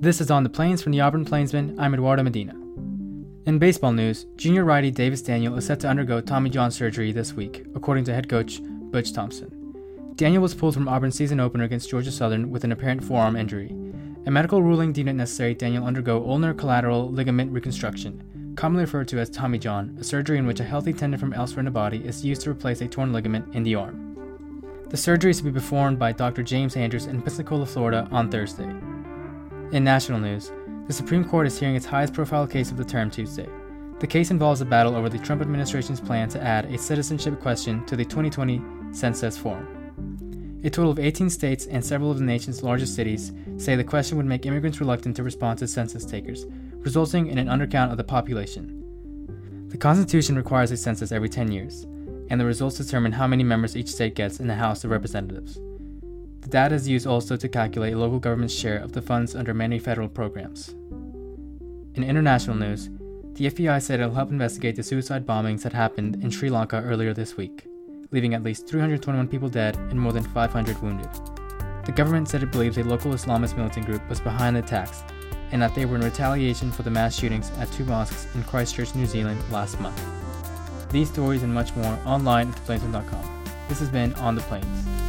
This is On the Plains from the Auburn Plainsman. I'm Eduardo Medina. In baseball news, junior righty Davis Daniel is set to undergo Tommy John surgery this week, according to head coach Butch Thompson. Daniel was pulled from Auburn's season opener against Georgia Southern with an apparent forearm injury. A medical ruling deemed it necessary Daniel undergo ulnar collateral ligament reconstruction, commonly referred to as Tommy John, a surgery in which a healthy tendon from elsewhere in the body is used to replace a torn ligament in the arm. The surgery is to be performed by Dr. James Andrews in Pensacola, Florida on Thursday. In national news, the Supreme Court is hearing its highest profile case of the term Tuesday. The case involves a battle over the Trump administration's plan to add a citizenship question to the 2020 census form. A total of 18 states and several of the nation's largest cities say the question would make immigrants reluctant to respond to census takers, resulting in an undercount of the population. The Constitution requires a census every 10 years, and the results determine how many members each state gets in the House of Representatives. The data is used also to calculate local government's share of the funds under many federal programs. In international news, the FBI said it will help investigate the suicide bombings that happened in Sri Lanka earlier this week, leaving at least 321 people dead and more than 500 wounded. The government said it believes a local Islamist militant group was behind the attacks and that they were in retaliation for the mass shootings at two mosques in Christchurch, New Zealand last month. These stories and much more online at theplainsman.com. This has been On the Plains.